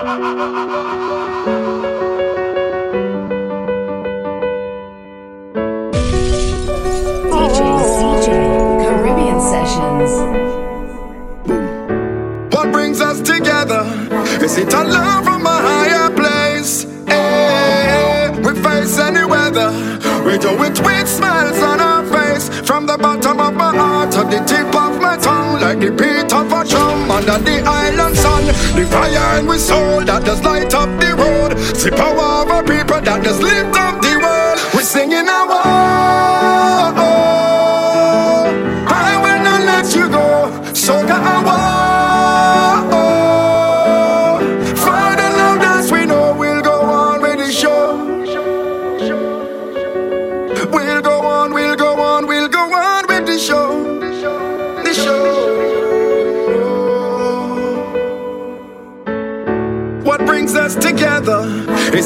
What brings us together? Is it our love from a higher place? Eh, we face any weather. We do it with smiles on our face. From the bottom of my heart to the tip of my tongue, like the beat of a drum under the island. The fire and we soul that does light up the road. See power of people that does lift up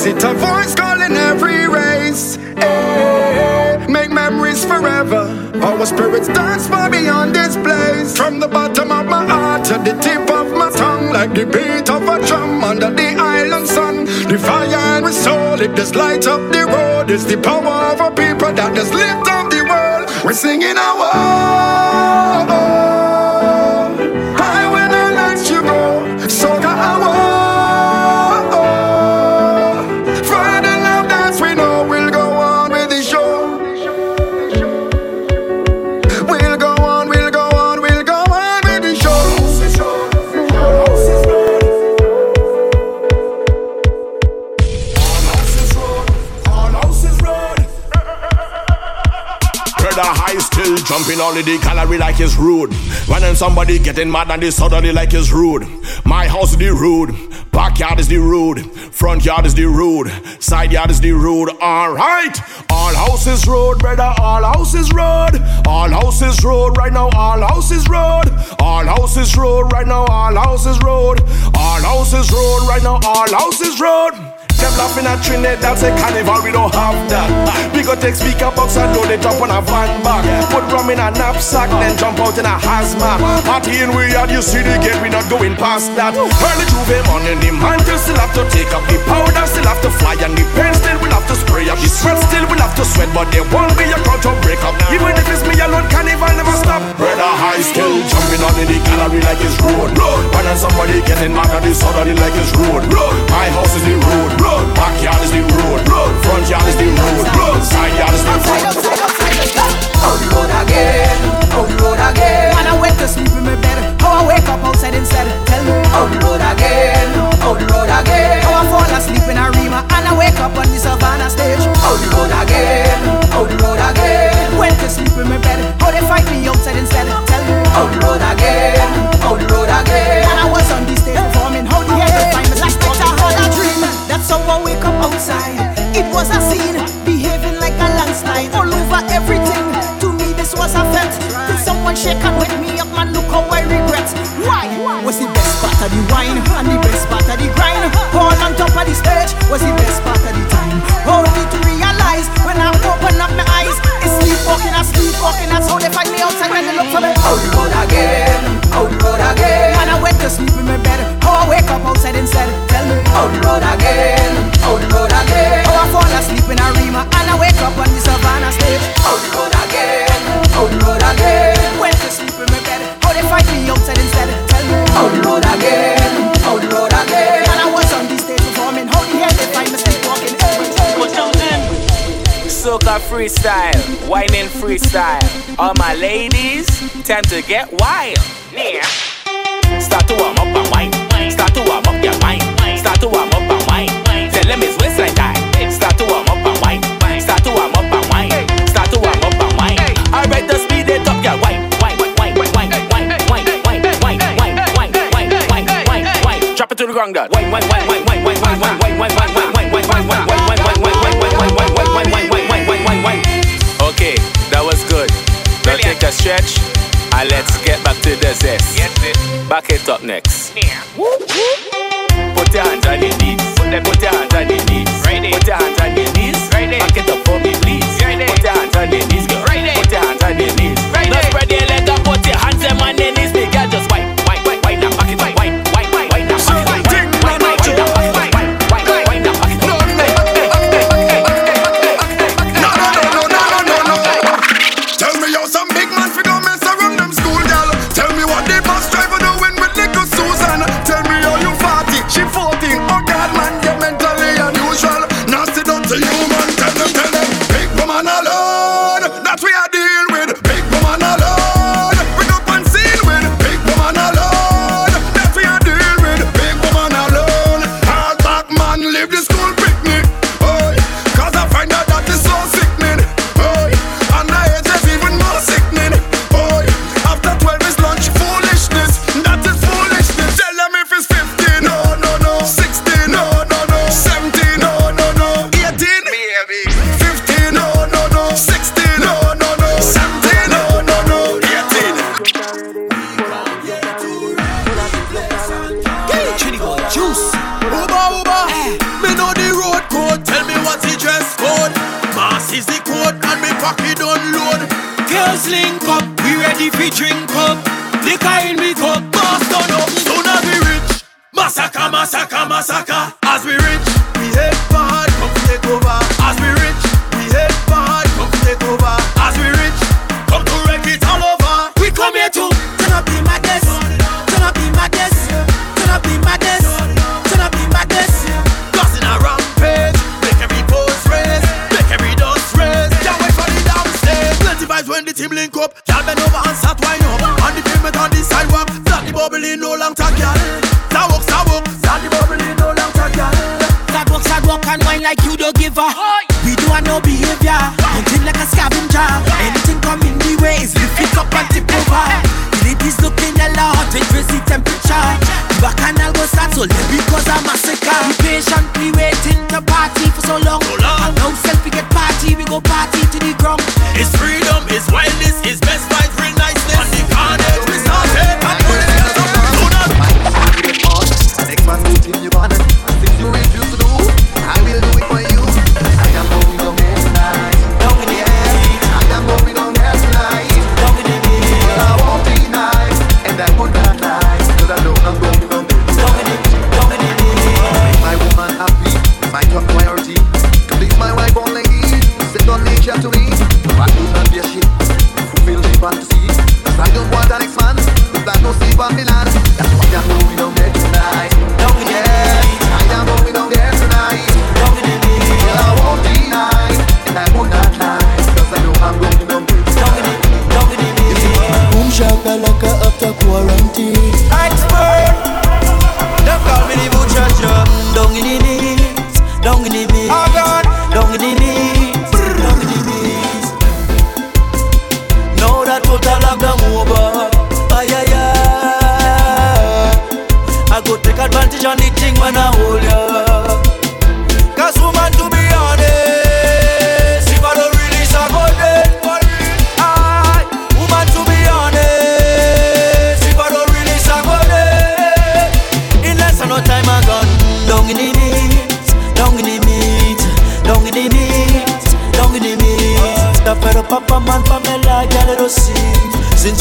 Is it a voice calling every race? Hey, make memories forever. Our spirits dance far beyond this place. From the bottom of my heart to the tip of my tongue, like the beat of a drum under the island sun. The fire in my soul, it just lights up the road. It's the power of our people that just lift up the world. We're singing our. Oh, oh. Rude. When then somebody getting mad and they suddenly like it's rude. My house is the rude. Backyard is the rude. Front yard is the rude. Side yard is the rude. Alright. All houses road, brother. All houses road. All houses road right now. All houses road. All houses road right now. All houses road. All houses road right now. All houses road. Them in a Trinidad, that's a carnival, we don't have that. We go take speaker box and load it up on a van back. Put rum in a knapsack, then jump out in a hazmat. Party in we yard, you see the gate, we not going past that. Early J'ouvert morning, the mantle still have to take up the powder, still have to fly, and the pen still will have to spray up. The sweat still will have to sweat, but there won't be a crowd to break up. Even if it's me alone, carnival never stop. Brother high still jumping on in the gallery like it's road. road. When somebody getting mad at the suddenly like it's road. road. My house is the road. road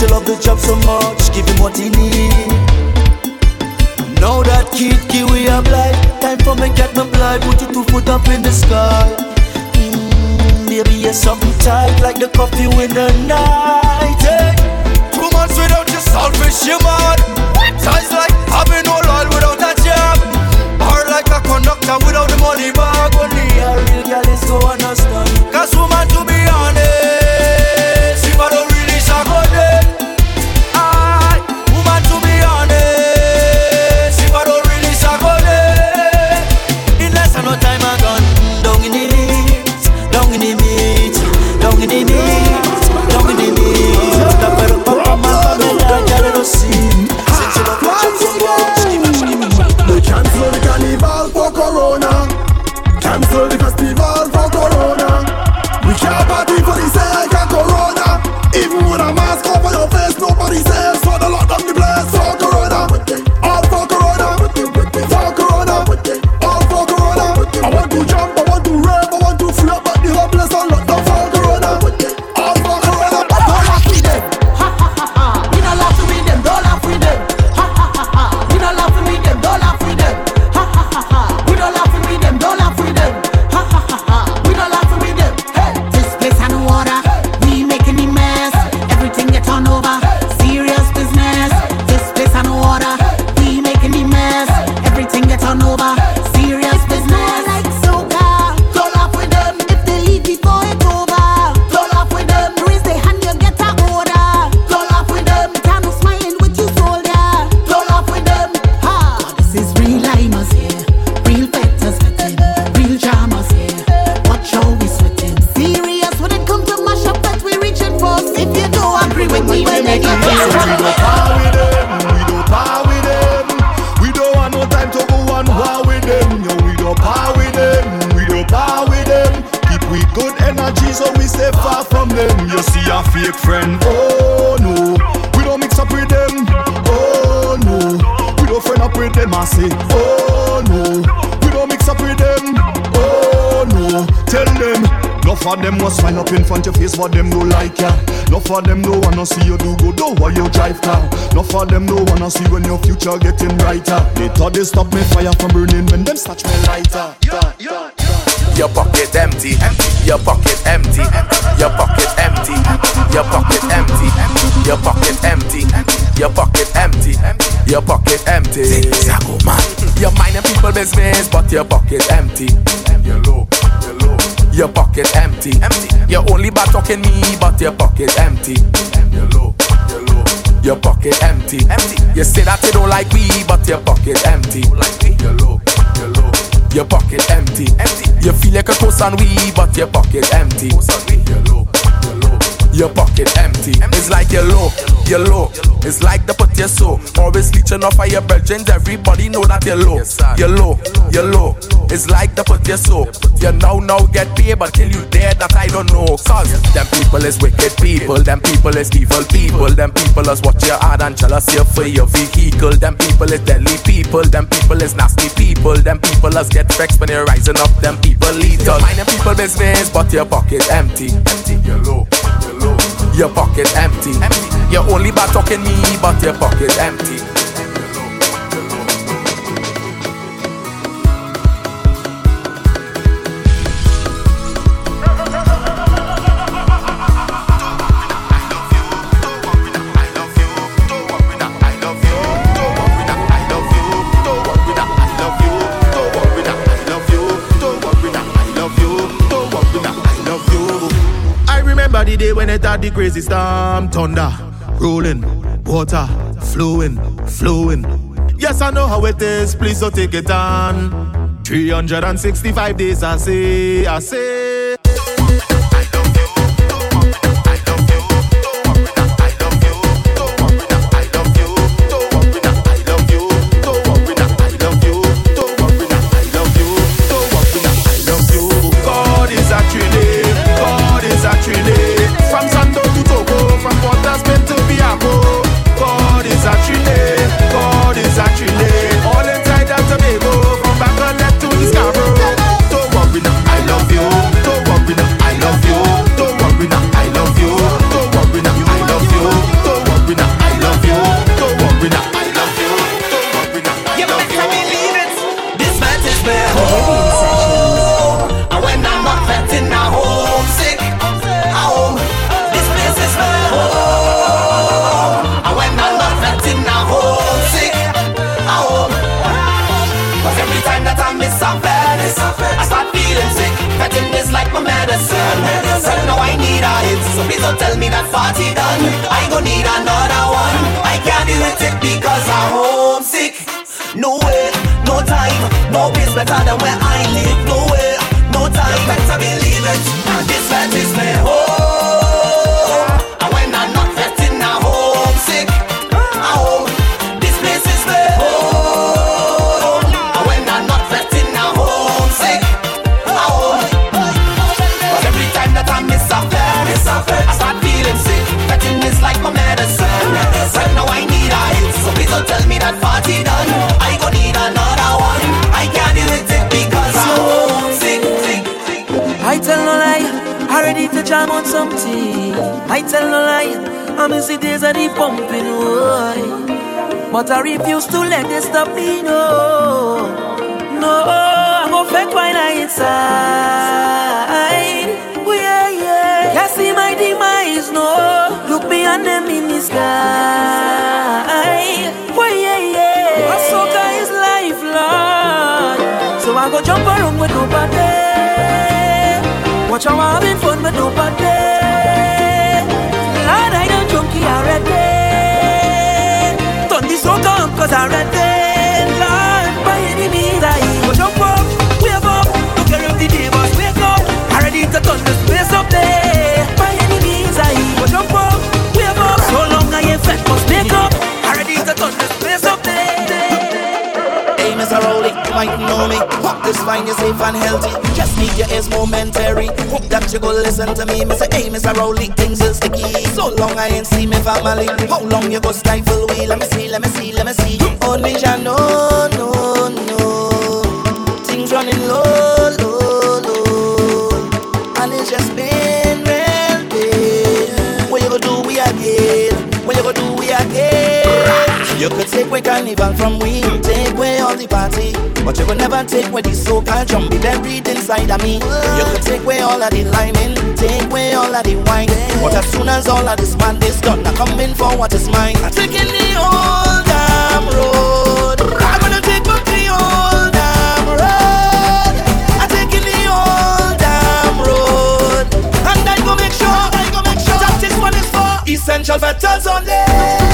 you love the job so much, give him what he need. Now that kid kiwi a blind, time for me get my blind. Put you two foot up in the sky. Mm, maybe you're something tight like the coffee in the night. Hey. Two months without your selfish human. Ties like having no oil without a job. Hard like a conductor without the money bag. Only a real girl is to understand. Cause woman to be Enough of them must find up in front your face what them do like ya. Enough of them no wanna see you do good, though while you drive car. Enough of them no wanna see when your future getting brighter. They thought they stop me fire from burning when them snatch me lighter. Yeah, yeah, yeah. Your pocket empty, empty. your pocket empty, your pocket empty, your pocket empty, your pocket empty, your pocket empty, your pocket empty. Zago man, you're minding people business, but your pocket empty. You're low. Your pocket empty. empty. You're only back talking me, but your pocket empty. You're low, you're low. Your pocket empty. empty. You say that you don't like me, but your pocket empty. Like me. You're low, you're low. Your pocket empty. empty. You feel like a toast and we, but your pocket empty. You're low. Your pocket empty. It's like you're low, you're low. It's like the put your soul. Always leeching off of your virgins. Everybody know that you're low. You're low, you're low. It's like the put your soul. You now now get paid, but kill you dead. That I don't know. Cause them people is wicked people. Them people is evil people. Them people is what you heart and jealous you for your vehicle. Them people is deadly people. Them people is nasty people. Them people is get vexed when you're rising up. Them people lethal. Mind them people business, but your pocket empty. Empty. You're low. Your pocket empty. empty. You're only bad talking me, but your pocket empty. The day when it had the crazy storm, thunder, rolling, water, flowing, flowing. Yes, I know how it is, please don't take it on. 365 days, I say, I say. so tell me that party done. I gon' need another one. I can't deal with it because I'm homesick. No way, no time, no place better than where I live. No way, no time, better believe it. This is my home. But I refuse to let this stop me, no. No, I'm gonna fake wine inside oh, yeah, yeah. Can't see my demise, no. Look beyond them in the sky. Oh, is lifelong. So I go jump around with nobody Watch how I'm having fun with nobody Lord, I don't junkie already so come cause I'm ready. Lord By any means I might know me. Hope this fine, you're safe and healthy. Just need your ears momentary. Hope that you go listen to me. Me say, hey, Mr. Rowley, things are sticky. So long I ain't see me family. How long you go stifle we? Let me see, let me see, let me see. Oh, Only Jah no, no, no. Things running low, low, low, and it's just been. You could take away carnival from we, take away all the party, but you could never take away the soca drum buried inside of me. You could take away all of the lining, take away all of the wine, but as soon as all of this man is done, I'm coming for what is mine. I'm taking the old damn road. I'm gonna take back the old damn road. I'm taking the old damn road, and I go make sure, I go make sure that this one is for essential veterans only.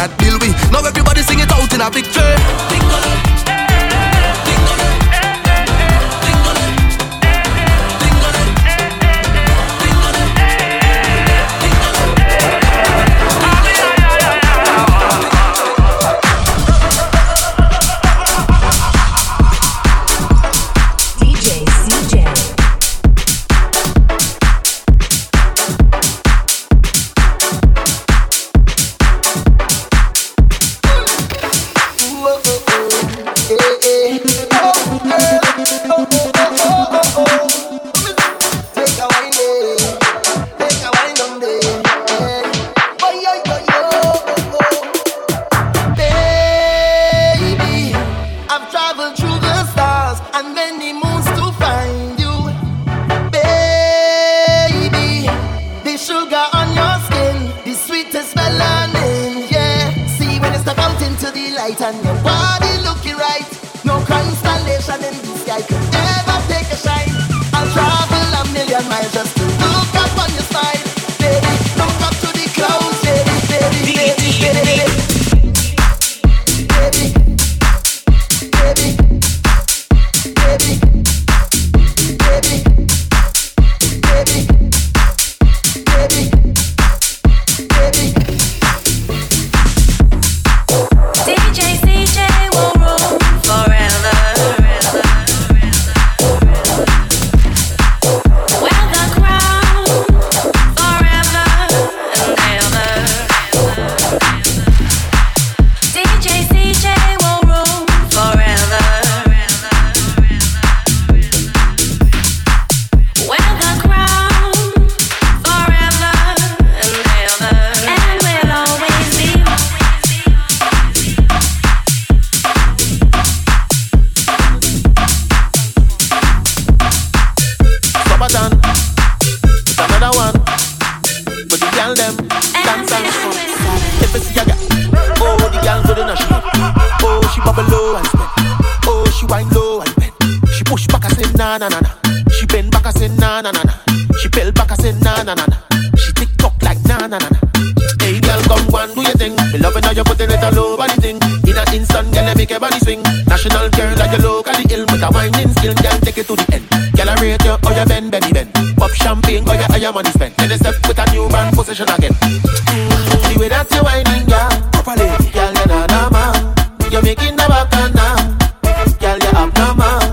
that deal. Now everybody sing it out in a big. mapama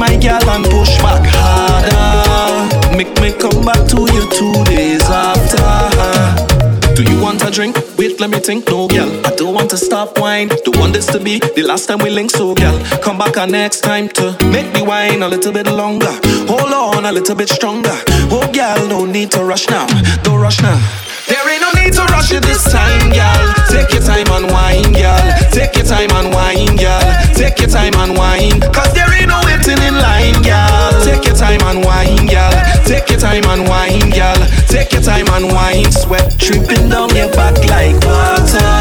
my girl and push back harder. Make me come back to you two days after. Do you want a drink? Wait, let me think. No, girl, I don't want to stop wine. Don't want this to be the last time we link. So, girl, come back a next time to make me wine a little bit longer. Hold on a little bit stronger. Oh, girl, no need to rush now. Don't rush now. There ain't no need to rush it this time, girl. Take your time and wine, girl. Take your time and wine, girl. Take your time and wine. Cause there ain't getting in line, girl. Take your time and wine, girl. Take your time and wine, girl. Take your time and wine. Sweat dripping down your back like water.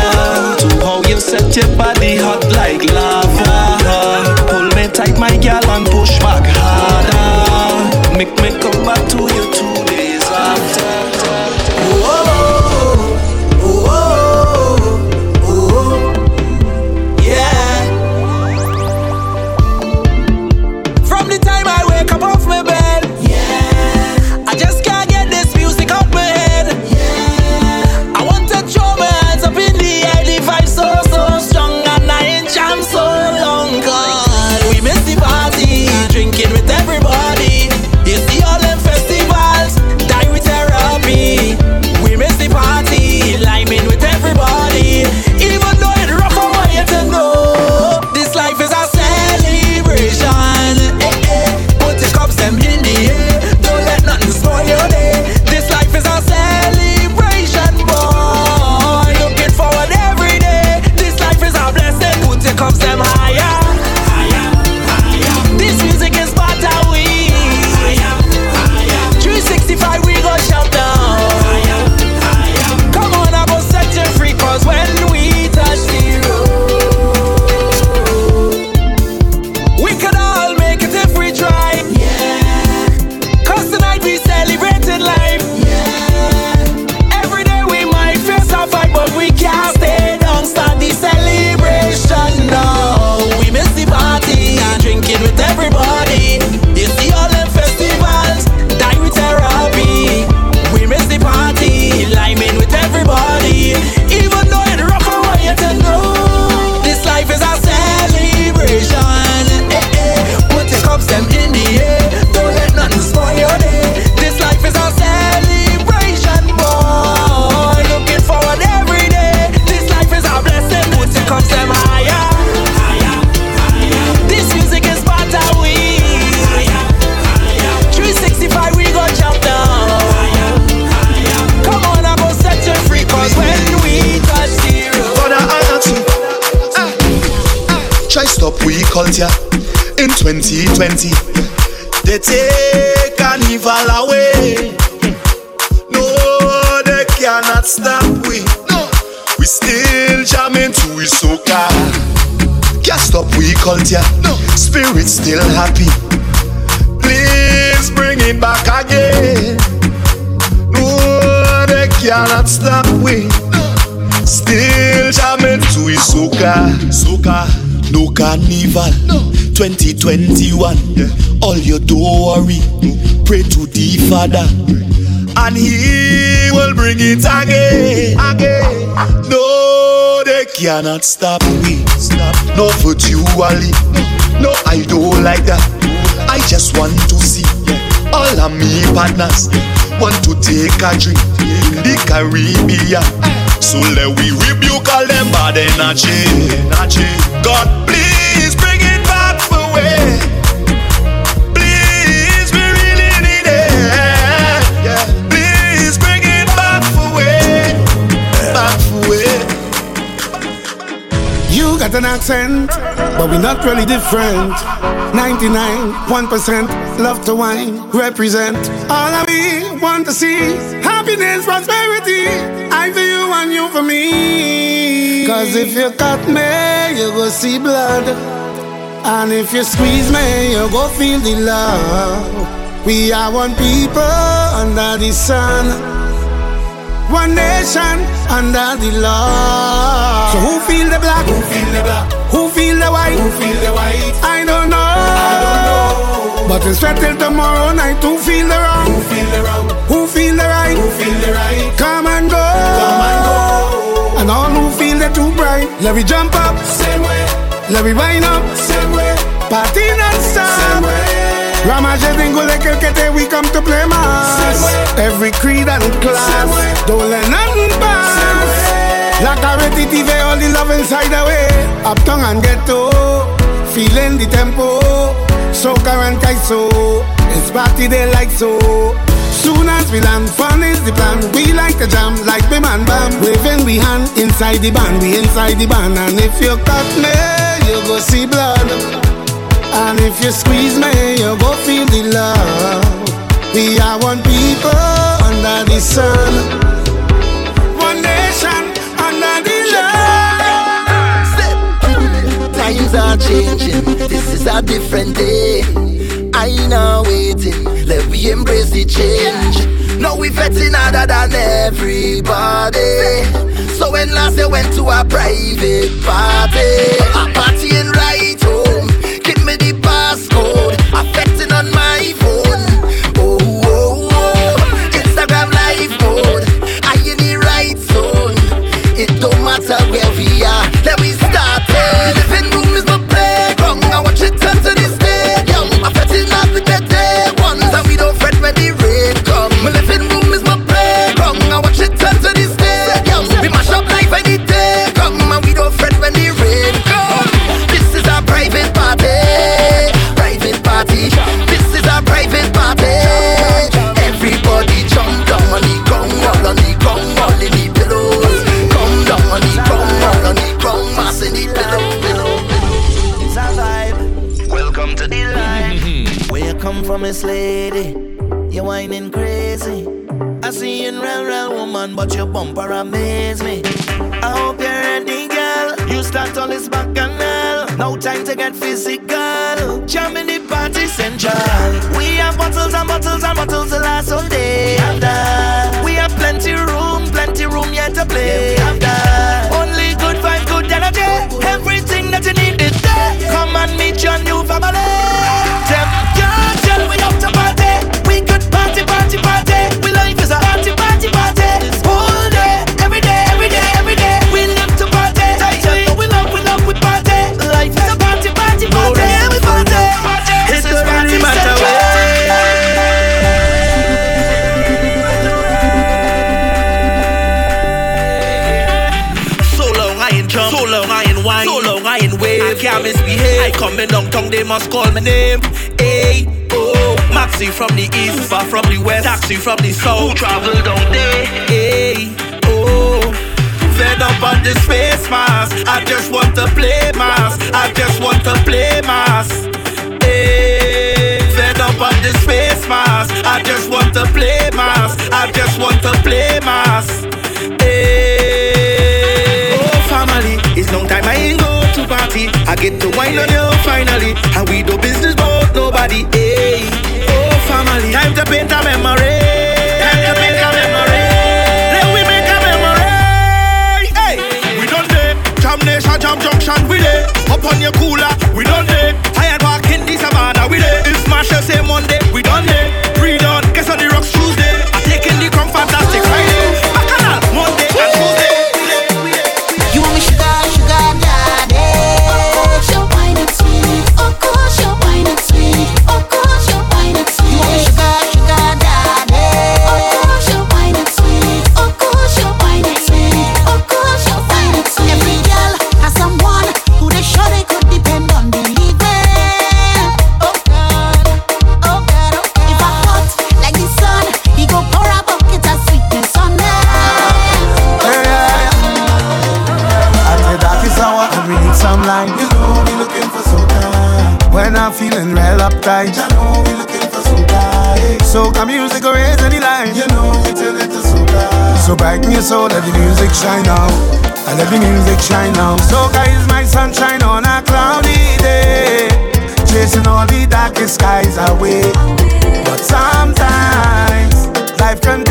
To how you set your body hot like lava. Pull me tight, my girl, and push back harder. Make me come back to you. Carnival. No. 2021. All you do worry, pray to the Father, and He will bring it again. Again. No, they cannot stop me. Stop. No virtually. No, I don't like that. I just want to see all of me partners want to take a drink in the Caribbean. Eh. So let we rebuke all them bad energy. God please an accent, but we're not really different. 99, 1% love to wine, represent. All of me want to see happiness, prosperity. I for you and you for me. Cause if you cut me, you go see blood. And if you squeeze me, you go feel the love. We are one people under the sun. One nation under the law. So who feel the black? Who feel the black? Who feel the white? Who feel the white? I don't know. I don't know. But it's straight till tomorrow night. Who feel the wrong? Who feel the wrong? Who feel the right? Who feel the right? Come and go. Come and go. And all who feel the too bright. Let me jump up. Same way. Let me wind up. Same way. Party non-stop. Same way. Ramaje dingo like que te we come to play mass. Every creed and class, don't let nothing pass. La carrete TV, all the love inside the way. Uptown and ghetto, feeling the tempo. Soca and kaiso, it's party day like so. Soon as we land, fun is the plan. We like to jam, like the man bam. Waving we hand inside the band, we inside the band. And if you cut me, you go see blood. And if you squeeze me, you go feel the love. We are one people under the sun. One nation under the love. Times are changing. This is a different day. I know waiting. Let we embrace the change. Now we vetting harder than everybody. So when last they went to a private party, a partying right passcode, affecting come from, Miss Lady? You're whining crazy. I see you in real, real woman, but your bumper amaze me. I hope you're ready, girl. You start all this bacchanal. No time to get physical. Jam in the party central. We have bottles and bottles and bottles to last all day. We have that. We have plenty room, plenty room yet to play. Yeah, we have that. Only good vibe, good energy. Everything that you need is there. Come and meet your new family. Them party, party, party. We life is a party, party, party. All day, every day, every day, every day. We live to party. Tight, we love, we love, we party. Life is a party, party, party. We party. Party central. So long I ain't jump, so long I ain't wine, so long I ain't wave. I can't misbehave. I coming downtown, they must call my name. Hey, Taxi from the east, far from the west. Taxi from the south. Who travel all day? Hey, oh. Fed up on this face mask. I just want to play mask. I just want to play mask. Hey, fed up on this face mask. I just want to play mask. I just want to play mask. Hey, oh family, it's long time I ain't go to party. I get to wine on you finally, and we do business, but nobody. Hey. let the music shine now. I let the music shine now. Soca is my sunshine on a cloudy day. Chasing all the darkest skies away. But sometimes life can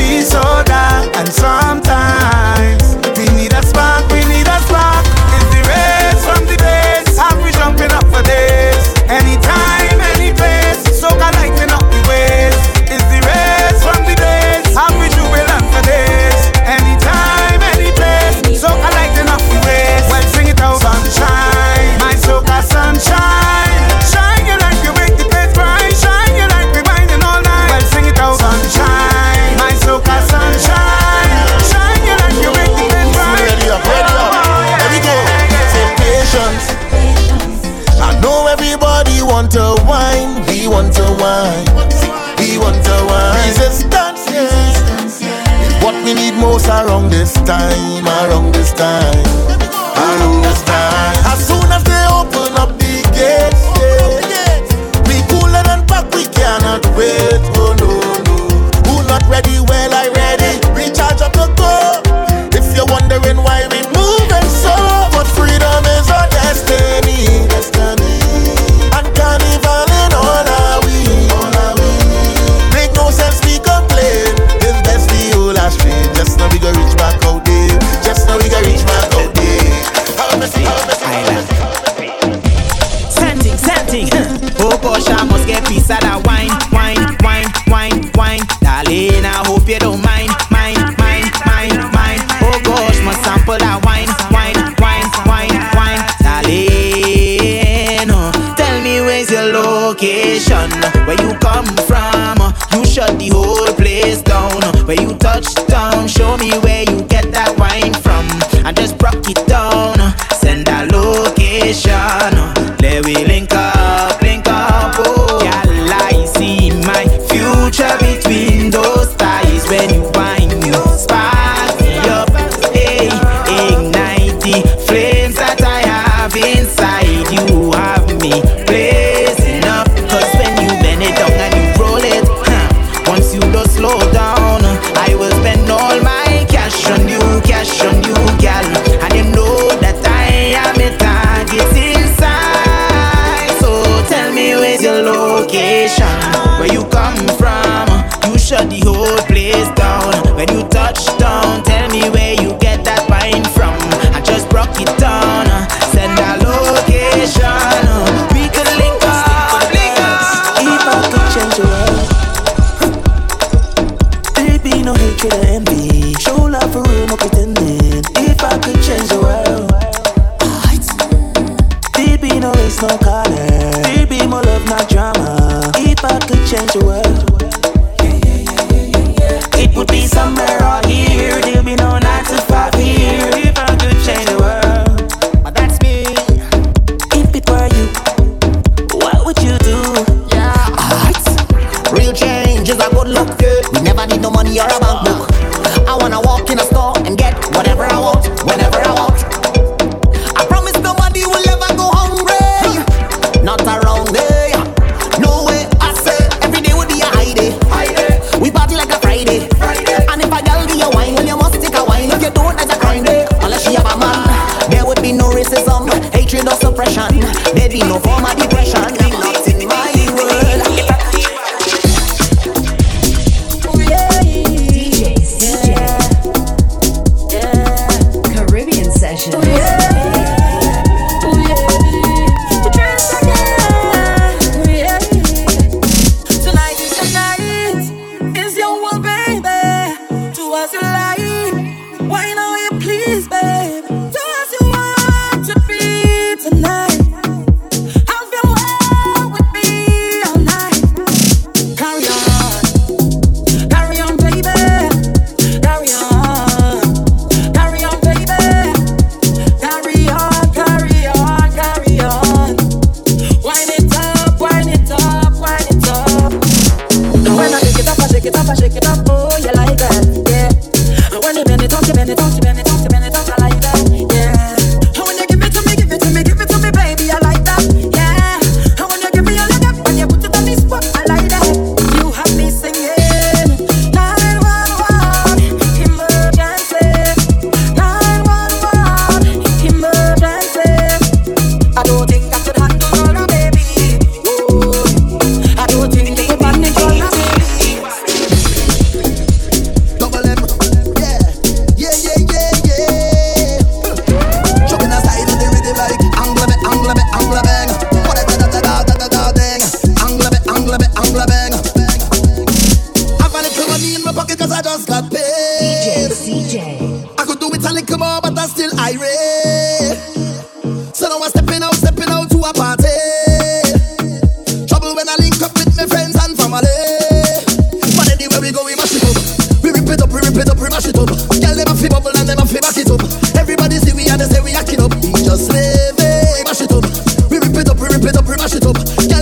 up.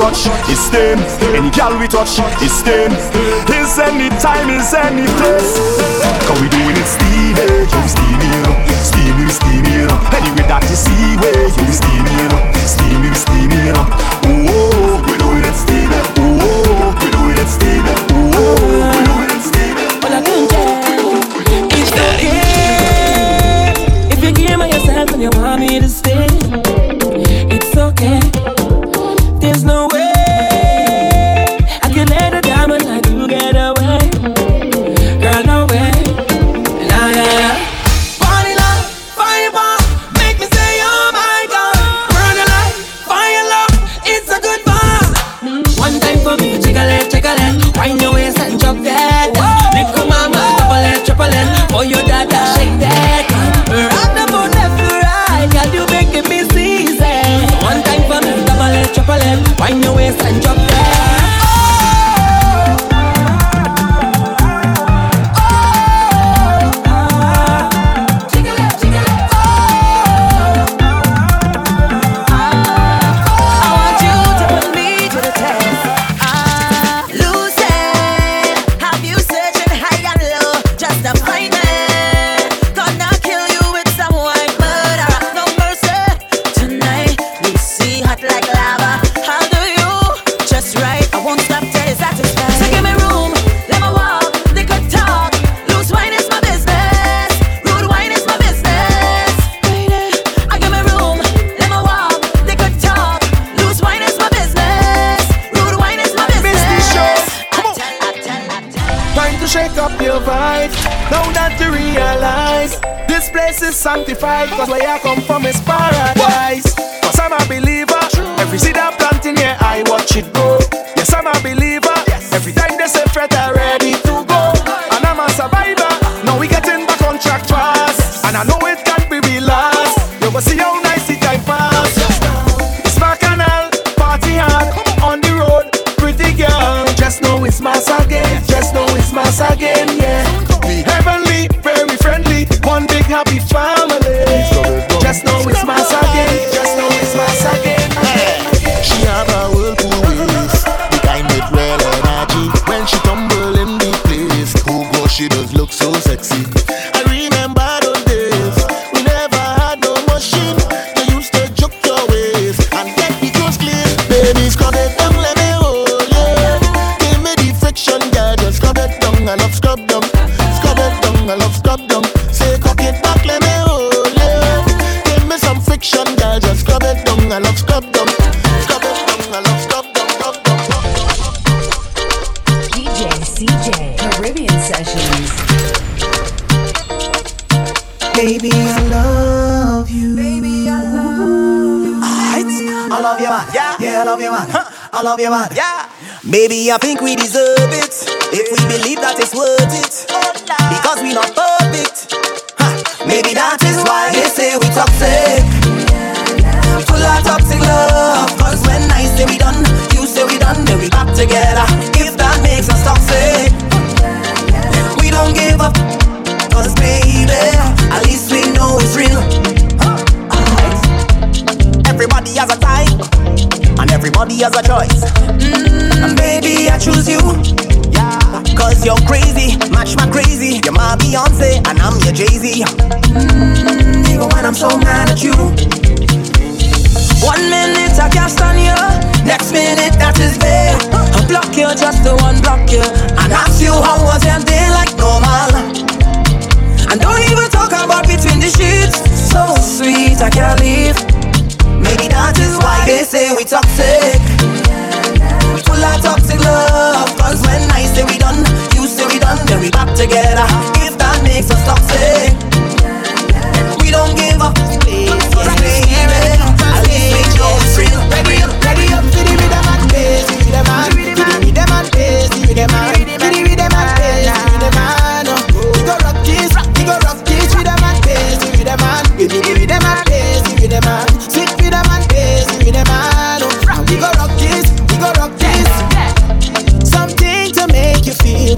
touch, is them. Any girl we touch, is them. Is any time, is any place. Cause we love you, man. Yeah. Maybe I think we deserve it if we believe that it's worth it oh, because we not.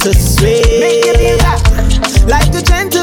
to sway. Make like the gentle.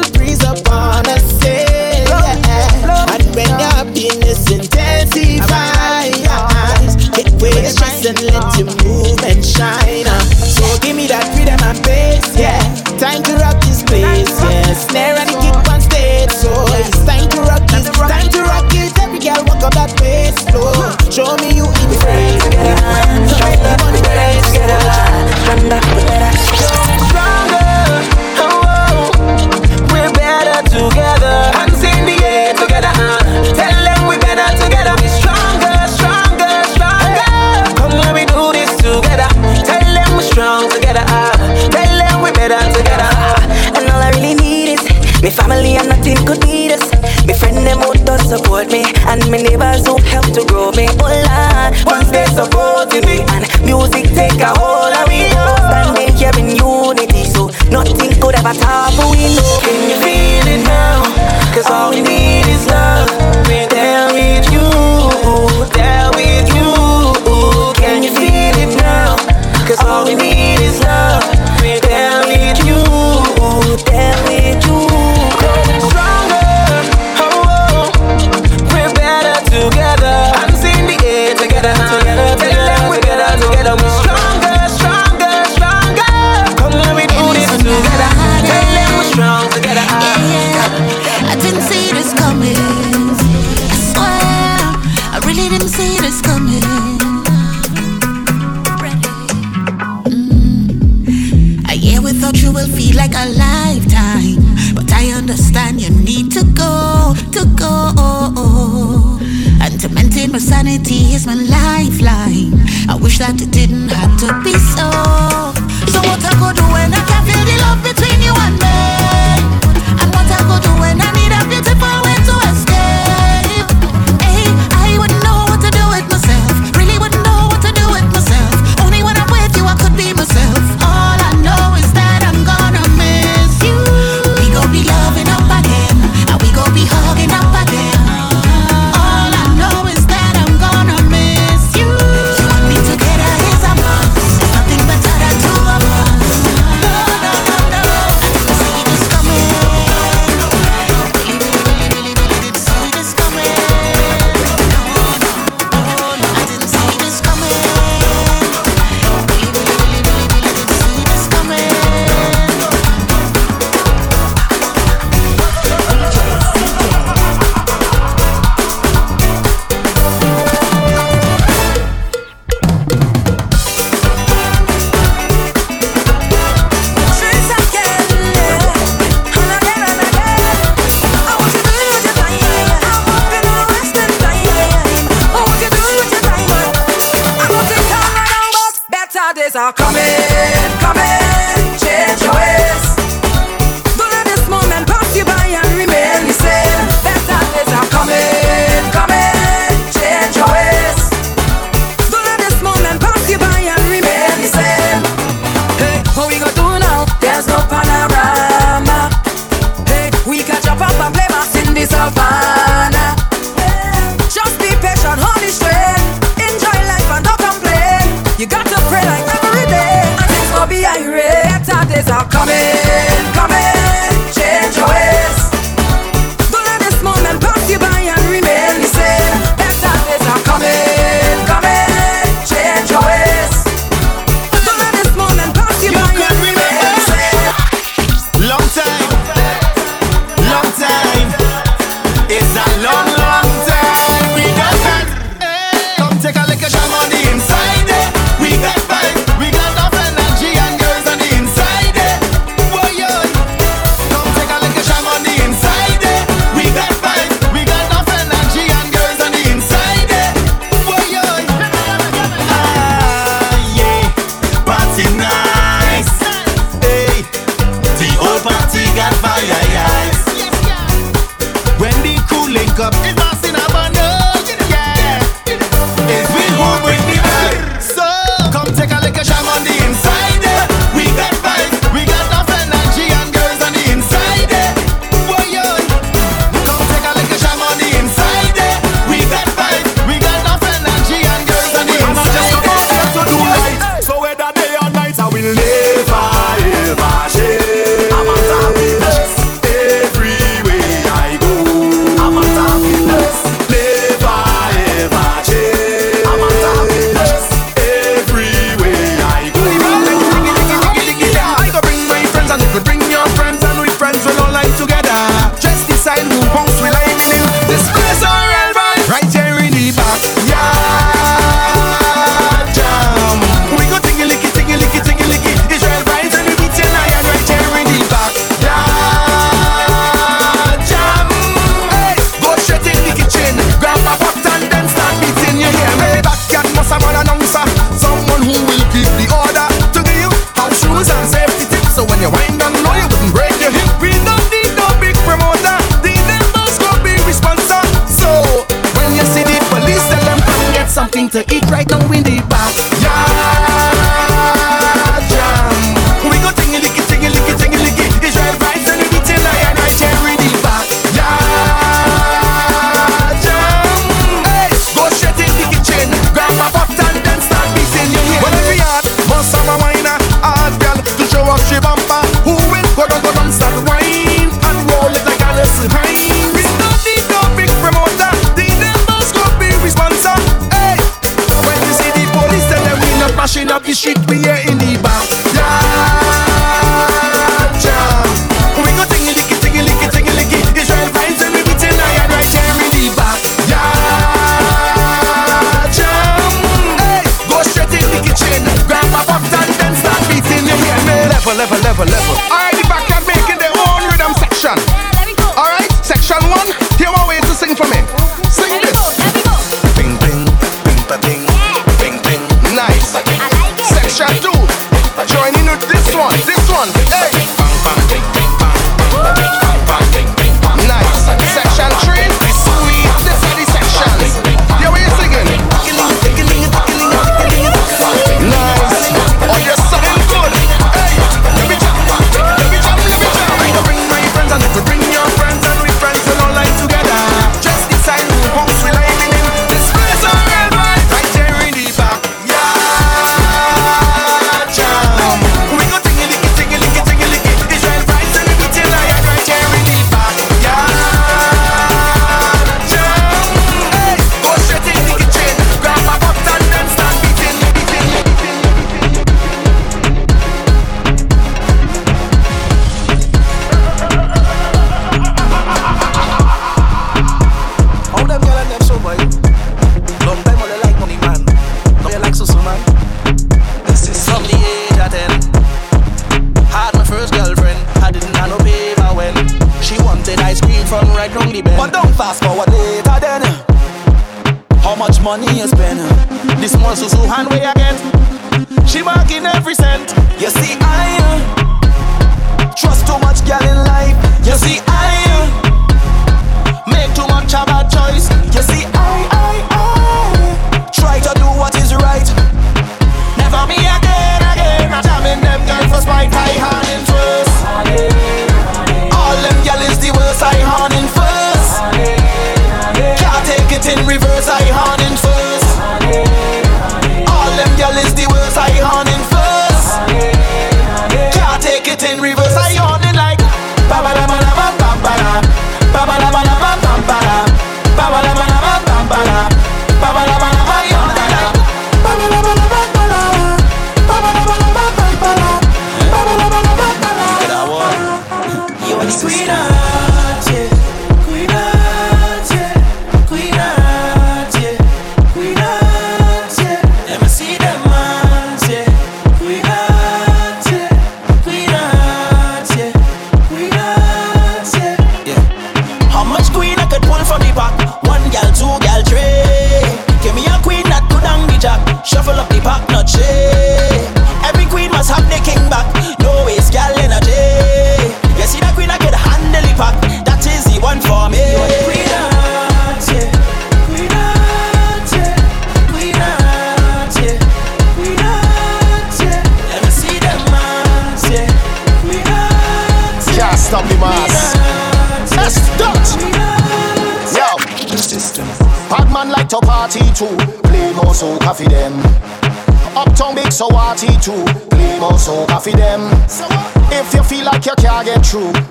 Can't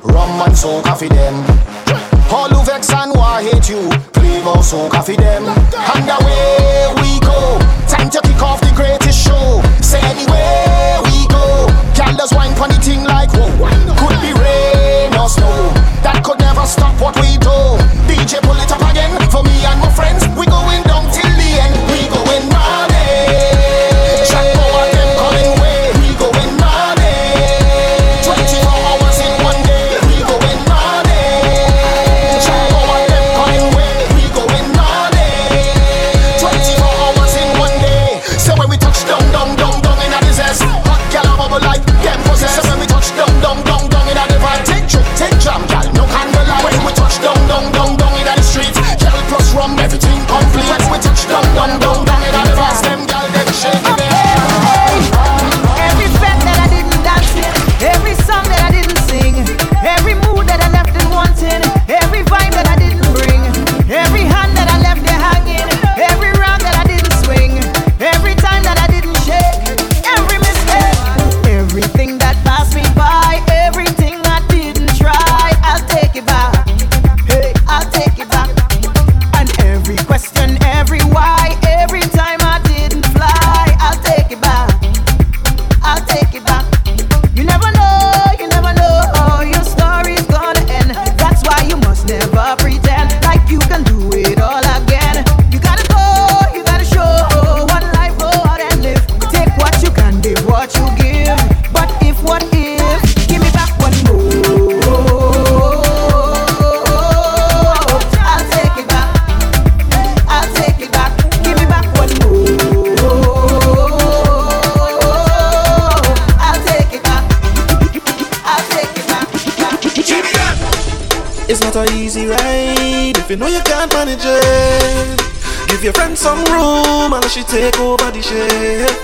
take over the ship.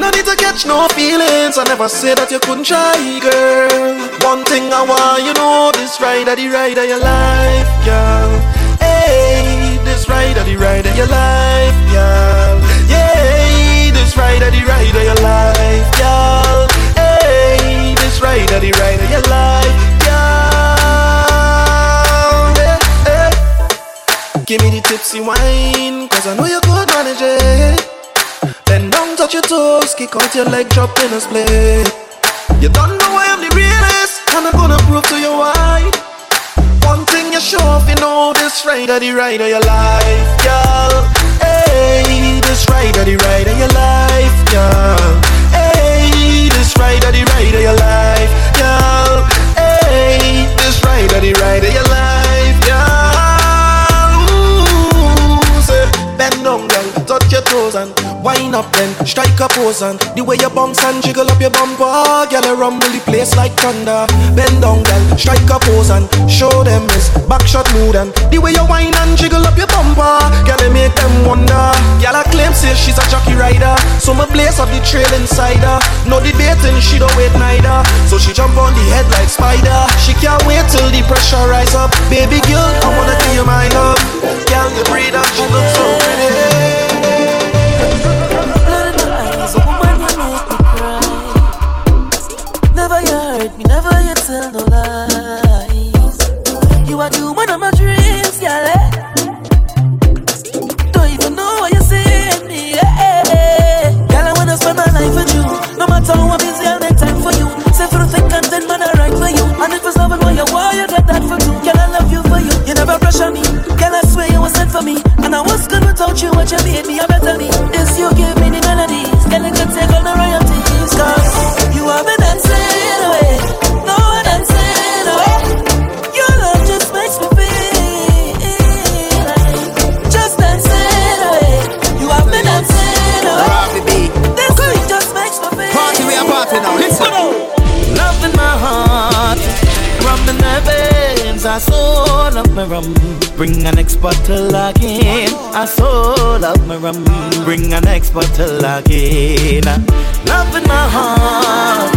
No need to catch no feelings. I never said that you couldn't try, girl. One thing I want you know, this ride are the ride of your life, girl. Hey, this ride are the ride of your life, girl. Yeah, this ride are the ride of your life, girl. Hey, this ride are the ride of your life, Give me the tipsy wine, cause I know you could manage it. Bend down, touch your toes, kick out your leg, drop in a split. You don't know I am the realest, and I'm gonna prove to you why. One thing you show off, you know this ride of the ride of your life, girl. Hey, this ride of the ride of your life, girl. Hey, this ride of the ride of your life, girl. Hey, this ride of the ride of your life, touch your toes and wind up then strike a pose and the way you bounce and jiggle up your bumper, ah, girl, you rumble the place like thunder. Bend down, girl, strike a pose and show them this back shot mood and the way you whine and jiggle up your bumper, girl, you make them wonder. Girl, I claim say she's a jockey rider, so my blaze up the trail inside her. No debating, she don't wait neither, so she jump on the head like spider. She can't wait till the pressure rise up, baby girl, I wanna you my love. Girl, you breathe and she looks so pretty. For me. And I was good without you, what you made me a better me. This you give me the melodies. Girl, you can take all the royalties. Cause you have been dancing away. No one dancing away. Your love just makes me feel like just dancing away. You have been dancing away. This beat just makes me feel Party, we are party now. Listen. I so love my rum. Bring an next bottle again. I so love my rum. Bring an next bottle again. Love in my heart,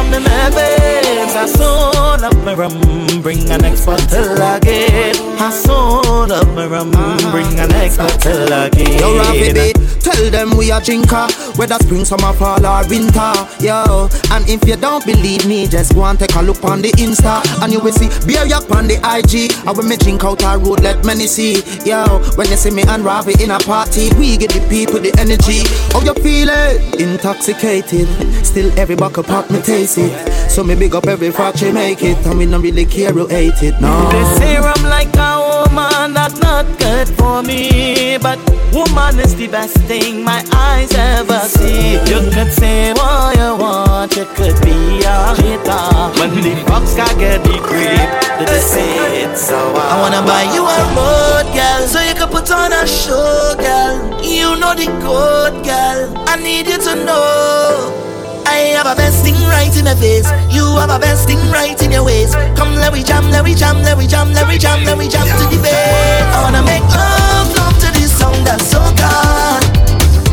from the veins. I sold up my rum, bring an next bottle again. I sold up my rum, bring an next bottle again. Yo, Ravi, tell them we are drinker, whether spring, summer, fall or winter. Yo, and if you don't believe me, just go and take a look on the Insta, and you will see beer yak on the IG. I when me drink out our road, let many see. Yo, when you see me and Ravi in a party, we get the people the energy. How you feeling? Intoxicated, still every buckle pop me taste it. So me big up every fraction make it, and we don't really care who hate it. No. They say I'm like a woman that's not good for me, but woman is the best thing my eyes ever see. You could say what you want, you could be a cheater. When the fox can get the creep, they say it's so I wanna buy you a road, girl, so you can put on a show, girl. You know the code, girl. I need you to know. I have a best thing right in my face. You have a best thing right in your waist. Come, let we jam, let we jam, let we jam, let we jam, let we jam to the bed. I wanna make love, love to this song that's so good.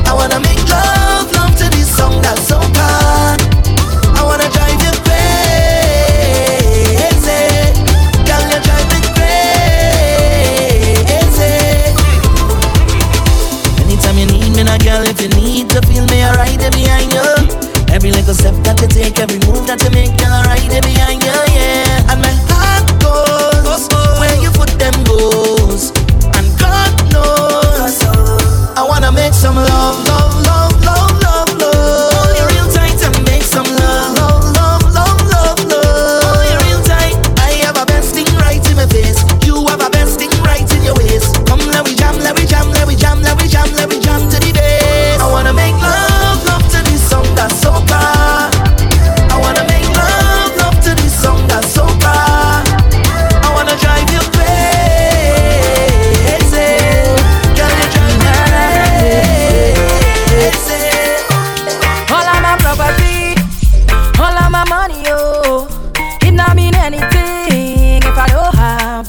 I wanna make love, love to this song that's so good. I wanna drive you crazy, girl, you drive me crazy. Anytime you need me, now, girl, if you need to feel me, take, every move that you make,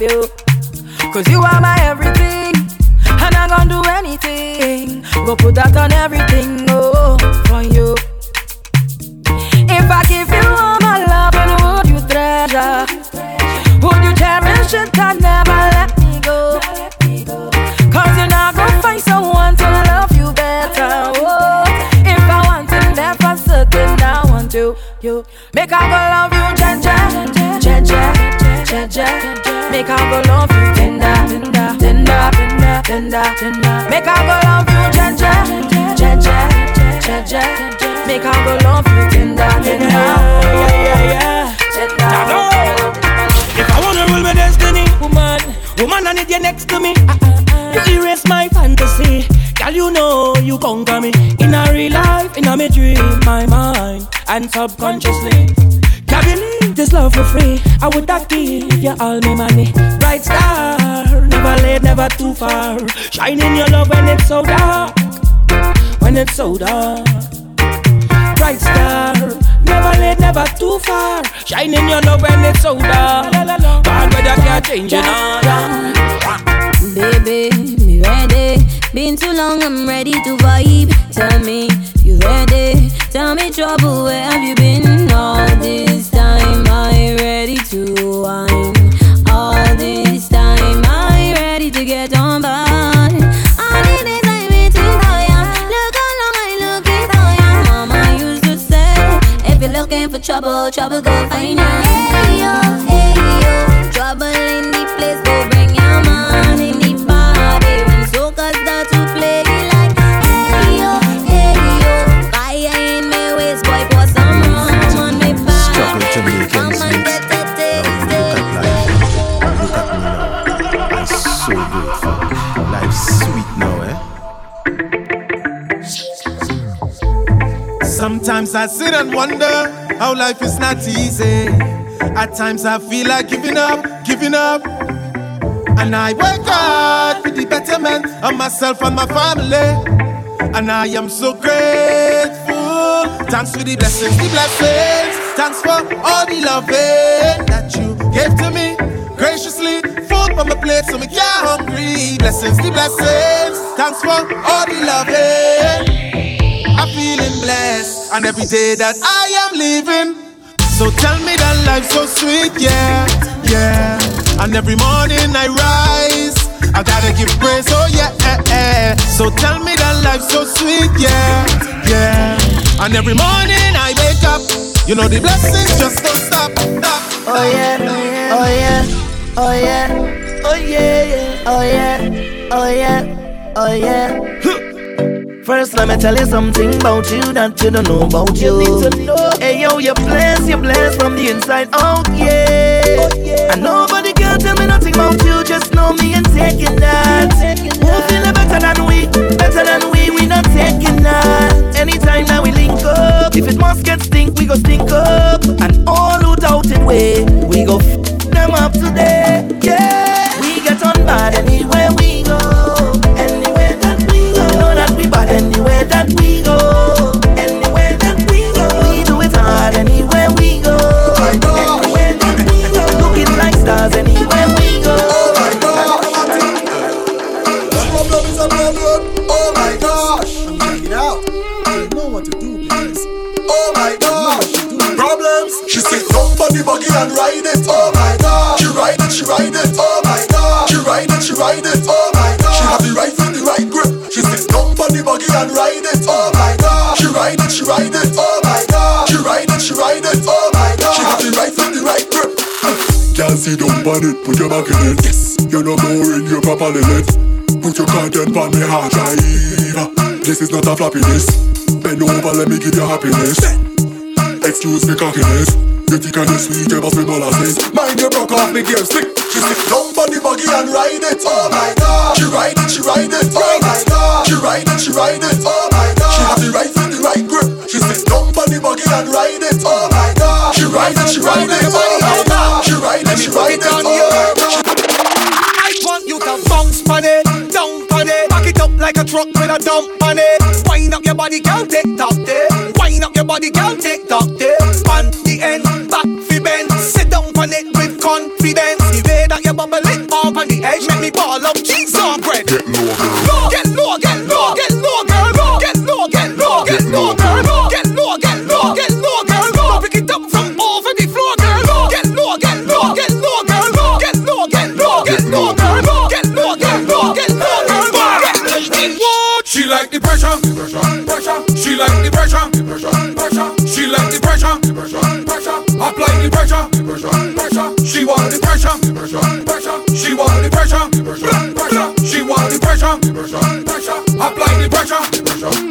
you. Cause you are my everything, and I'm gonna do anything. Go put that on everything, oh, for you. If I give you all my love, and would you treasure? Would you cherish it and never let me go? Cause you're not gonna find someone to love you better. Oh, if I want to that for certain, I want you. You make I go love you, go love you, tender, tender, tender, tender, tender, tender. Make I go love you, Jaja, Jaja, Jaja. Make I go love you, tender, tender. Yeah, yeah, yeah. If I wanna rule my destiny, woman, woman, I need you next to me. You erase my fantasy, girl. You know you conquer me in a real life, in a me dream, my mind, and subconsciously. Can't believe this love for free. I would have give you all my money. Bright star, never late, never too far. Shining your love when it's so dark, when it's so dark. Bright star, never late, never too far. Shining your love when it's so dark. Bad weather can't change it all. Baby, me ready. Been too long, I'm ready to vibe. Tell me, you ready? Tell me, trouble, where have you been trouble, trouble go find ya. Hey yo, hey yo, trouble in the place, go bring your man in the party. When soca start to play, like hey yo, hey yo, fire in my waist, boy, pour some rum on my body. Struggle to make ends meet. Now look at life. Look at me now. I'm so grateful. Life's sweet now, eh? Sometimes I sit and wonder how life is not easy. At times I feel like giving up, giving up. And I work hard for the betterment of myself and my family. And I am so grateful. Thanks for the blessings, the blessings. Thanks for all the loving that you gave to me. Graciously, food on my plate so me get hungry. Blessings, the blessings. Thanks for all the loving. I'm feeling blessed. And every day that I living, So tell me that life's so sweet, yeah, yeah. And every morning I rise, I gotta give praise, oh yeah, eh, eh. So tell me that life's so sweet, yeah, yeah. And every morning I wake up, you know the blessings just don't stop, stop. Oh yeah, oh yeah, oh yeah, oh yeah, oh yeah, oh yeah, oh yeah. First, let me tell you something about you that you don't know about you. you hey yo, you're blessed, you're blessed from the inside out, yeah. Oh, yeah. And nobody can tell me nothing about you, just know me and taking that. Who feel better than we, better than we, we not taking that. Anytime that we link up, if it must get stink, we go stink up. And all who doubted way, we go f them up today, yeah. And ride it. Oh my gosh. She ride it, she ride it. Oh my gosh. She ride it, she ride it. Oh my gosh. She have the right foot, the right grip. She said, jump on the buggy and ride it. Oh my God. She ride it, she ride it. Oh my God. She ride it, she ride it. Oh my God. She have the right foot, the right grip. Can't see don't on it, put your back in it. Yes. You're not boring, you're properly lit. Put your content on me heart drive. This is not a floppiness. Bend over, let me give you happiness. Excuse me cockiness. You think I'm sweet, you must be molasses. Mind you broke off me gear stick. She sit down on the buggy and ride it. Oh my God. She ride it, she ride it. Oh my God. She ride it, she ride it. Oh my God. She have the right foot, the right grip. She sit down on the buggy and ride it. Oh my God. She ride it, she ride it. Oh my God. She ride it, she ride it. Oh my God. I want you to bounce on it, like a truck with a dump on it. Wind up your body, girl, tick tock there. Wind up your body, girl, tick tock there. On the end, back fi bend, sit down on it with confidence The way that you bubble it up on the edge, make me ball up Like the pressure, pressure. She like the pressure, pressure. She like the pressure, pressure. Apply the pressure, pressure, She want the pressure. Pressure. She want the pressure, pressure She want the pressure, pressure. Apply the pressure,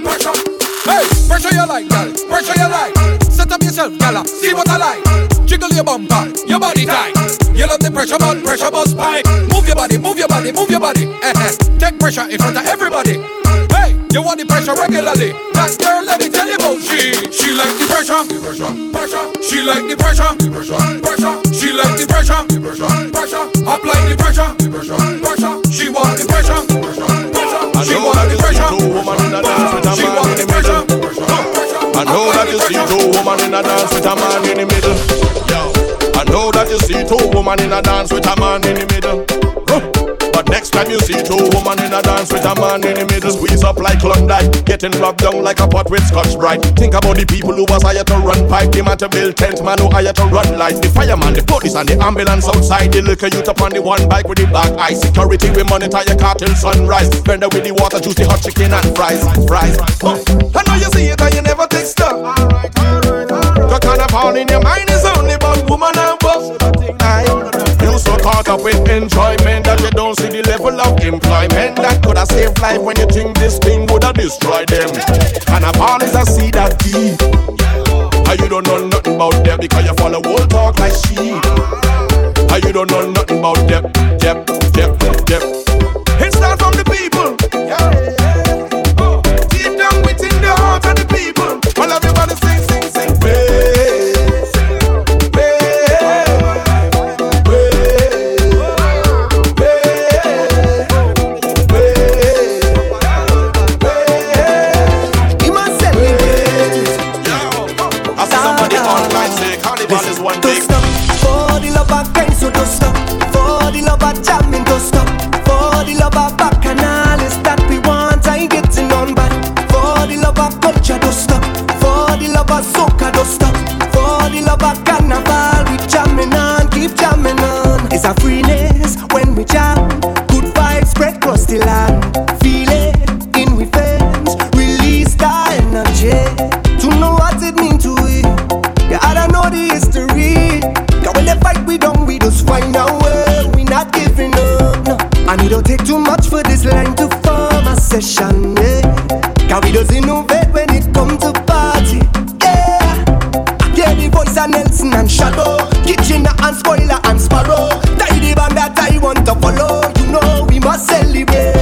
pressure. Hey, pressure you like, gal. Pressure you like. Set up yourself, gala. See what I like. Jiggle your bumper, your body tight. You love the pressure, but pressure bust pipe. Move your body, move your body, move your body. Eh, eh. Take pressure in front of everybody. You want the pressure regularly. That girl, let me tell you about she. She like the pressure, pressure, pressure. She like the pressure, pressure, pressure. She like the pressure, pressure, pressure. Apply the pressure, pressure, pressure. She want the pressure, pressure, pressure. She want the pressure. She want the pressure. I know that you see two women in a dance with a man in the middle. I know that you see two women in a dance with a man in the middle. Time you see two women in a dance with a man in the middle, squeeze up like Klondike, getting rubbed down like a pot with Scotch Brite. Think about the people who was hired to run pipe, the man to build tent, man who hired to run light, the fireman, the police and the ambulance outside, the liquor youth up on the one bike with the black eye. Security we monitor your car till sunrise. Vendor with the water, juice, the hot chicken and fries, fries. Huh. I know you see it and you never take stock. The kind of all in your mind is only about woman and buff. You so caught up with enjoyment that you don't see the level of employment that could have saved life when you think this thing would have destroyed them. And a ball is a seed that deep. And ah, you don't know nothing about them because you follow old talk like sheep. And ah, you don't know nothing about them, them, them, them. a freeness when we jam. Good vibes spread across the land. Feel it in we fans. Release that energy. To know what it means to we, Yeah, I don't know the history. Cause when they fight, we don't, we just find our way. We not giving up. No. And it don't take too much for this line to form a session. Yeah. Cause we just innovate when it comes to party. Yeah. Hear the voice of Nelson and Shadow. Kitchener and spoiler. celebrate.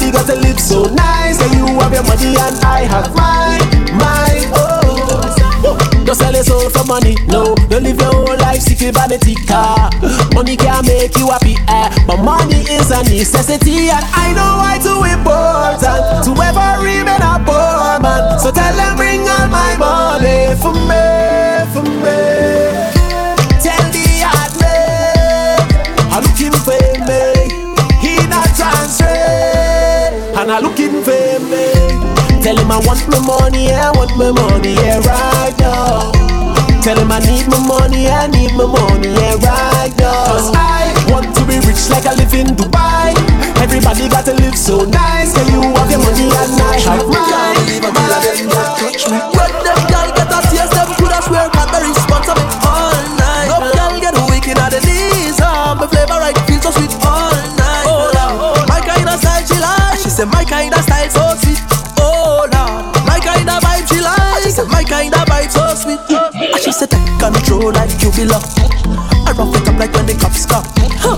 Everybody got to live so nice. Yeah, you have your money and I have mine, mine, oh. Don't sell your soul for money, no. Don't live your whole life seeking vanity car. Money can make you happy, eh? But money is a necessity, and I know why too important to ever remain him I want my money, I want my money, yeah, right now. Tell him I need my money, I need my money, yeah, right now. Cause I want to be rich like I live in Dubai. Everybody got to live so nice. Can you have your money and I have mine? When them gal get a taste, say take control like you belong. I rough it up like when the cops come.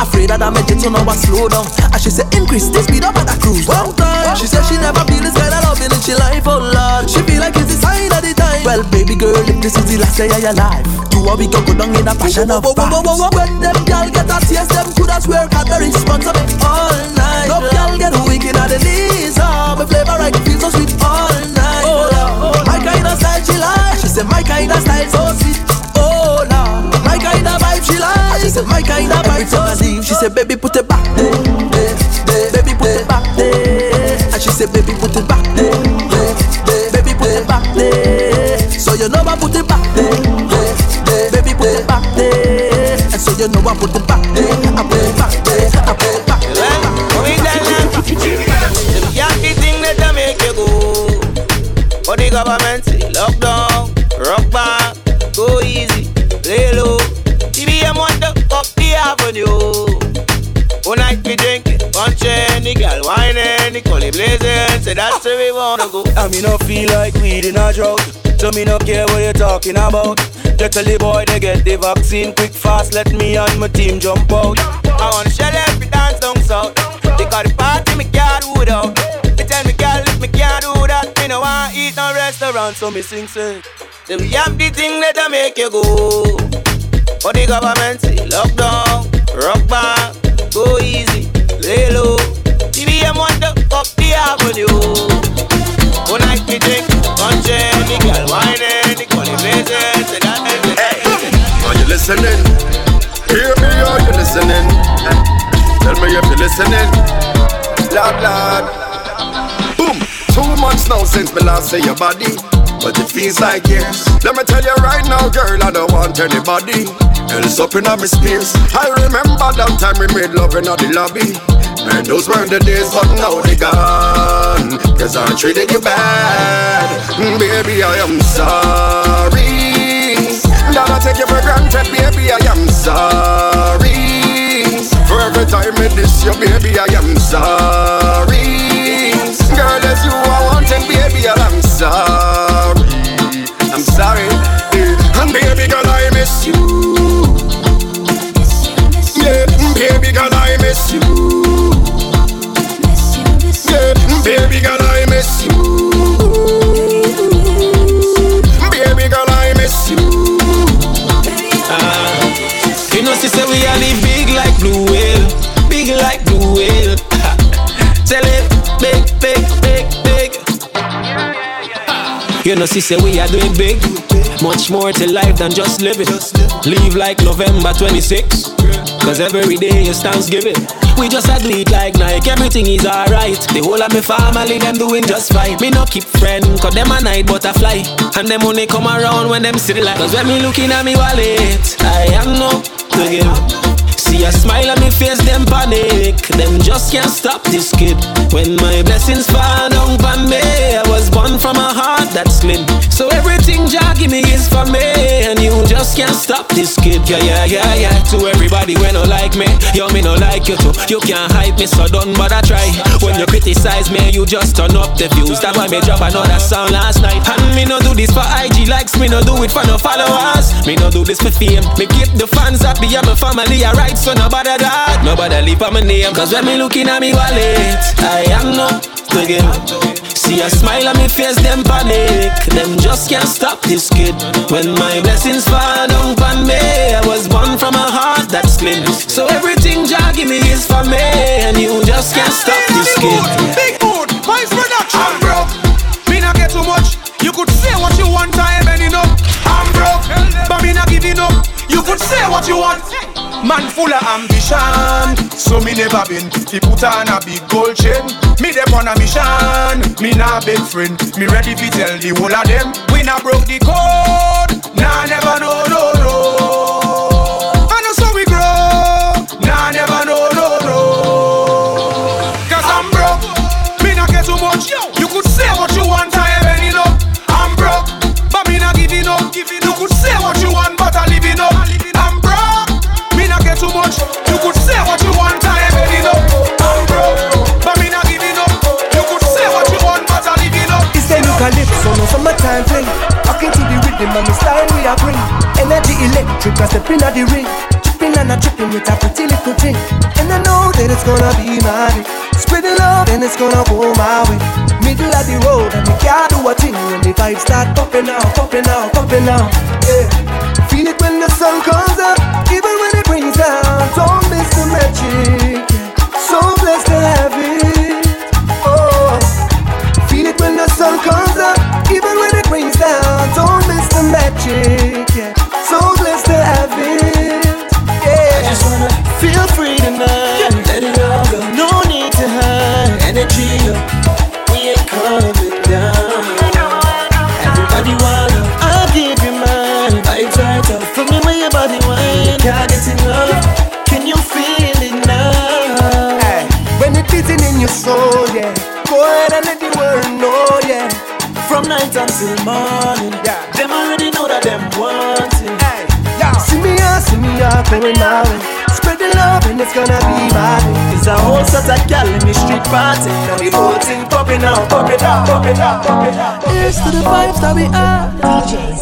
Afraid that I make it to know I slow down. And she say increase the speed up and I cruise one time. She said she never feel this kind of loving in she life, oh Lord. She feel like it's the sign of the time. Well, baby girl, if this is the last day of your life, you are we go go down in a passion of vibes. When them gal get a taste, them coulda swear Cadbury sponsor me all night. No gal get weak inna the knees, ah, my flavor right feel so sweet all night. Oh Lord, my kind of style she like. She say my kind of style my kind of vibe. She say baby put it back there. Baby put it back there. And she say baby put it back there. Baby put it back there. So you know I put it back there. Baby put it back there. And so you know I put whining, the collie blazing. Say that's where we wanna go. I me no feel like weed in a drought. So me no care what you talking about. Just tell the boy they get the vaccine quick fast. Let me and my team jump out. I wanna shell every dance down south. They got the party, me can't do without. They tell me, girl, if me can't do that, me no want eat no restaurant, so me sing say. Then we have the thing that I make you go. But the government say lockdown, rock back, go easy, lay low. Want up the avenue. Night we drink, punching, the girl whining, the collie blazing, say that. Hey, Are you listening? Hear me, are you listening? Tell me you're listening. Lord, Lord. Boom. Two months now since me last see your body. But it feels like years. Let me tell you right now, girl, I don't want anybody else up in my space. I remember that time we made love in the lobby. Man, those weren't the days, but now they gone. Cause I treated you bad. Mm, Baby, I am sorry. That I take you for granted, baby, I am sorry. For every time I diss you, baby, I am sorry. Girl, as you are wanting, baby, I'm sorry. I'm sorry. And baby girl, I miss you. Yeah, baby girl, I miss you. You know, she say we are doing big, much more to life than just living. Leave like November 26, cause every day is Thanksgiving. We just a it like Nike, everything is alright. The whole of my family, them doing just fine. Me no keep friend, cause them a night butterfly. And them only come around when them see the light. Cause when me looking at me wallet, I am no to give. See See a smile on me face, them panic. Them just can't stop this kid. When my blessings fall down on me, I was born from a So everything Jah give me is for me, and you just can't stop this kid. Yeah, yeah, yeah, yeah. To everybody when no like me, yo me no like you too. You can't hype me, so don't bother try. When you criticize me, you just turn up the views. That's why me drop another song last night. And me no do this for IG likes, me no do it for no followers. Me no do this for fame. Me keep the fans happy, and my family alright, so nobody that. Nobody leave on my name, cause when me looking at me wallet, I am not again. See a smile on me face, them panic. Them just can't stop this kid. When my blessings fall down on me, I was born from a heart that's clean. So everything Jah give me is for me, and you just can't stop this kid. Big mood, Vibes Production. I'm broke, me not get too much. You could say what you want, I ain't enough. I'm broke, but me not giving up. You could say what you want. Man full of ambition, so me never been. He put on a big gold chain. Me dey on a mission, me not big friend. Me ready to tell the whole of them. We not broke the code, nah never no no no. Energy electric, I step in the ring. Tripping and a tripping with a pretty little thing. And I know that it's gonna be my day. Spreading love and it's gonna go my way. Middle of the road and we can't do a thing when the vibes start popping out, popping out, popping out. Yeah. Feel it when the sun comes up, even when it brings down. Don't miss the magic. So blessed to have it. Oh. Feel it when the sun comes up, even when it rains down. Don't miss the magic, night until morning. Yeah. Them already know that them want it. Hey, yeah. See me out, see me ah, out, going my way. Spread the love and it's gonna be my day. It's a whole set of gal in the street party. Now the whole thing popping out, popping out, popping out, popping out. Here's to the vibes that we add.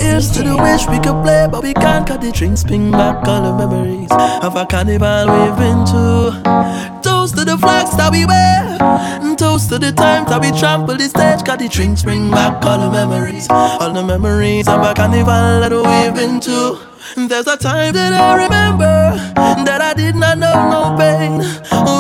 Here's to the wish we could play, but we can't cut the drinks. Bring back all the memories of a carnival we've been to. Toast to the flags that we wear. And toast to the times that we trample the stage. Got the drinks, bring back all the memories. All the memories of a carnival that we've been to. There's a time that I remember that I did not know no pain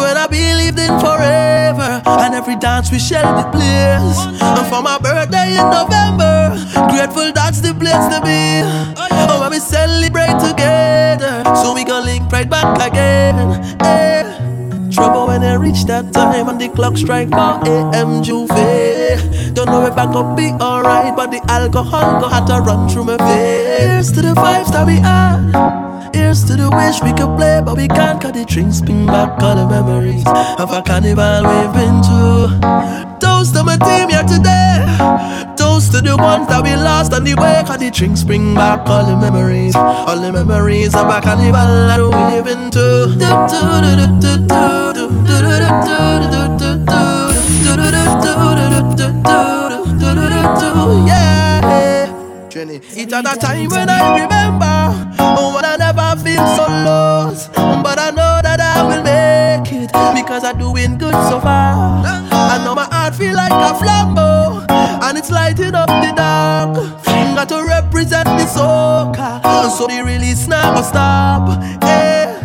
when I believed in forever. And every dance we shared the place. And for my birthday in November, grateful that's the place to be. Oh, when we celebrate together, so we gon' link right back again. Eh. Trouble when it reach that time and the clock strike 4 a.m. J'ouvert. Don't know if I could be alright, but the alcohol go have to run through my veins. Here's to the vibes that we had. Here's to the wish we could play, but we can't cut the drinks. Bring back all the memories of a carnival we've been to. Toast to my team here today. Toast to the ones that we lost on the way. Cause the drinks bring back all the memories. All the memories of a carnival that we live into. Yeah. It's at a time when I remember. Oh, when I never feel so lost. But I know that I will make it. Because I'm doing good so far. I know my feel like a flambeau, and it's lighting up the dark. Got to represent the soca, so the release go stop. Yeah.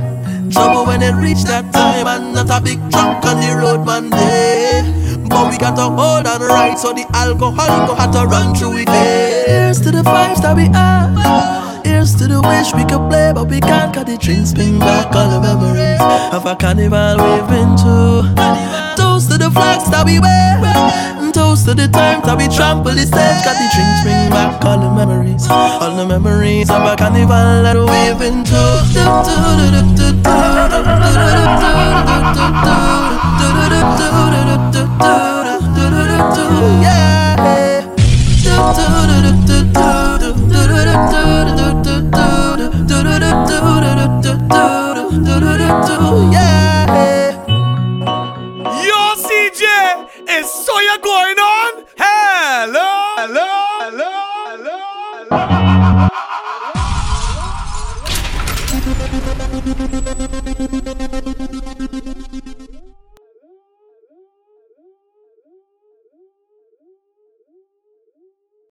Trouble when it reach that time and not a big truck on the road man day. But we got to hold on right so the alcohol go have to run through it. Here's to the vibes that we have. Here's to the wish we could play, but we can't cut the drinks. Bring back all the memories of a carnival we've been to. Toast to the flags that we wear. And toast to the times that we trample the stage. Got the drinks bring back all the memories. All the memories of a carnival that we've been to. Yeah. Yeah. Is so you going on? Hello, hello, hello, hello, hello.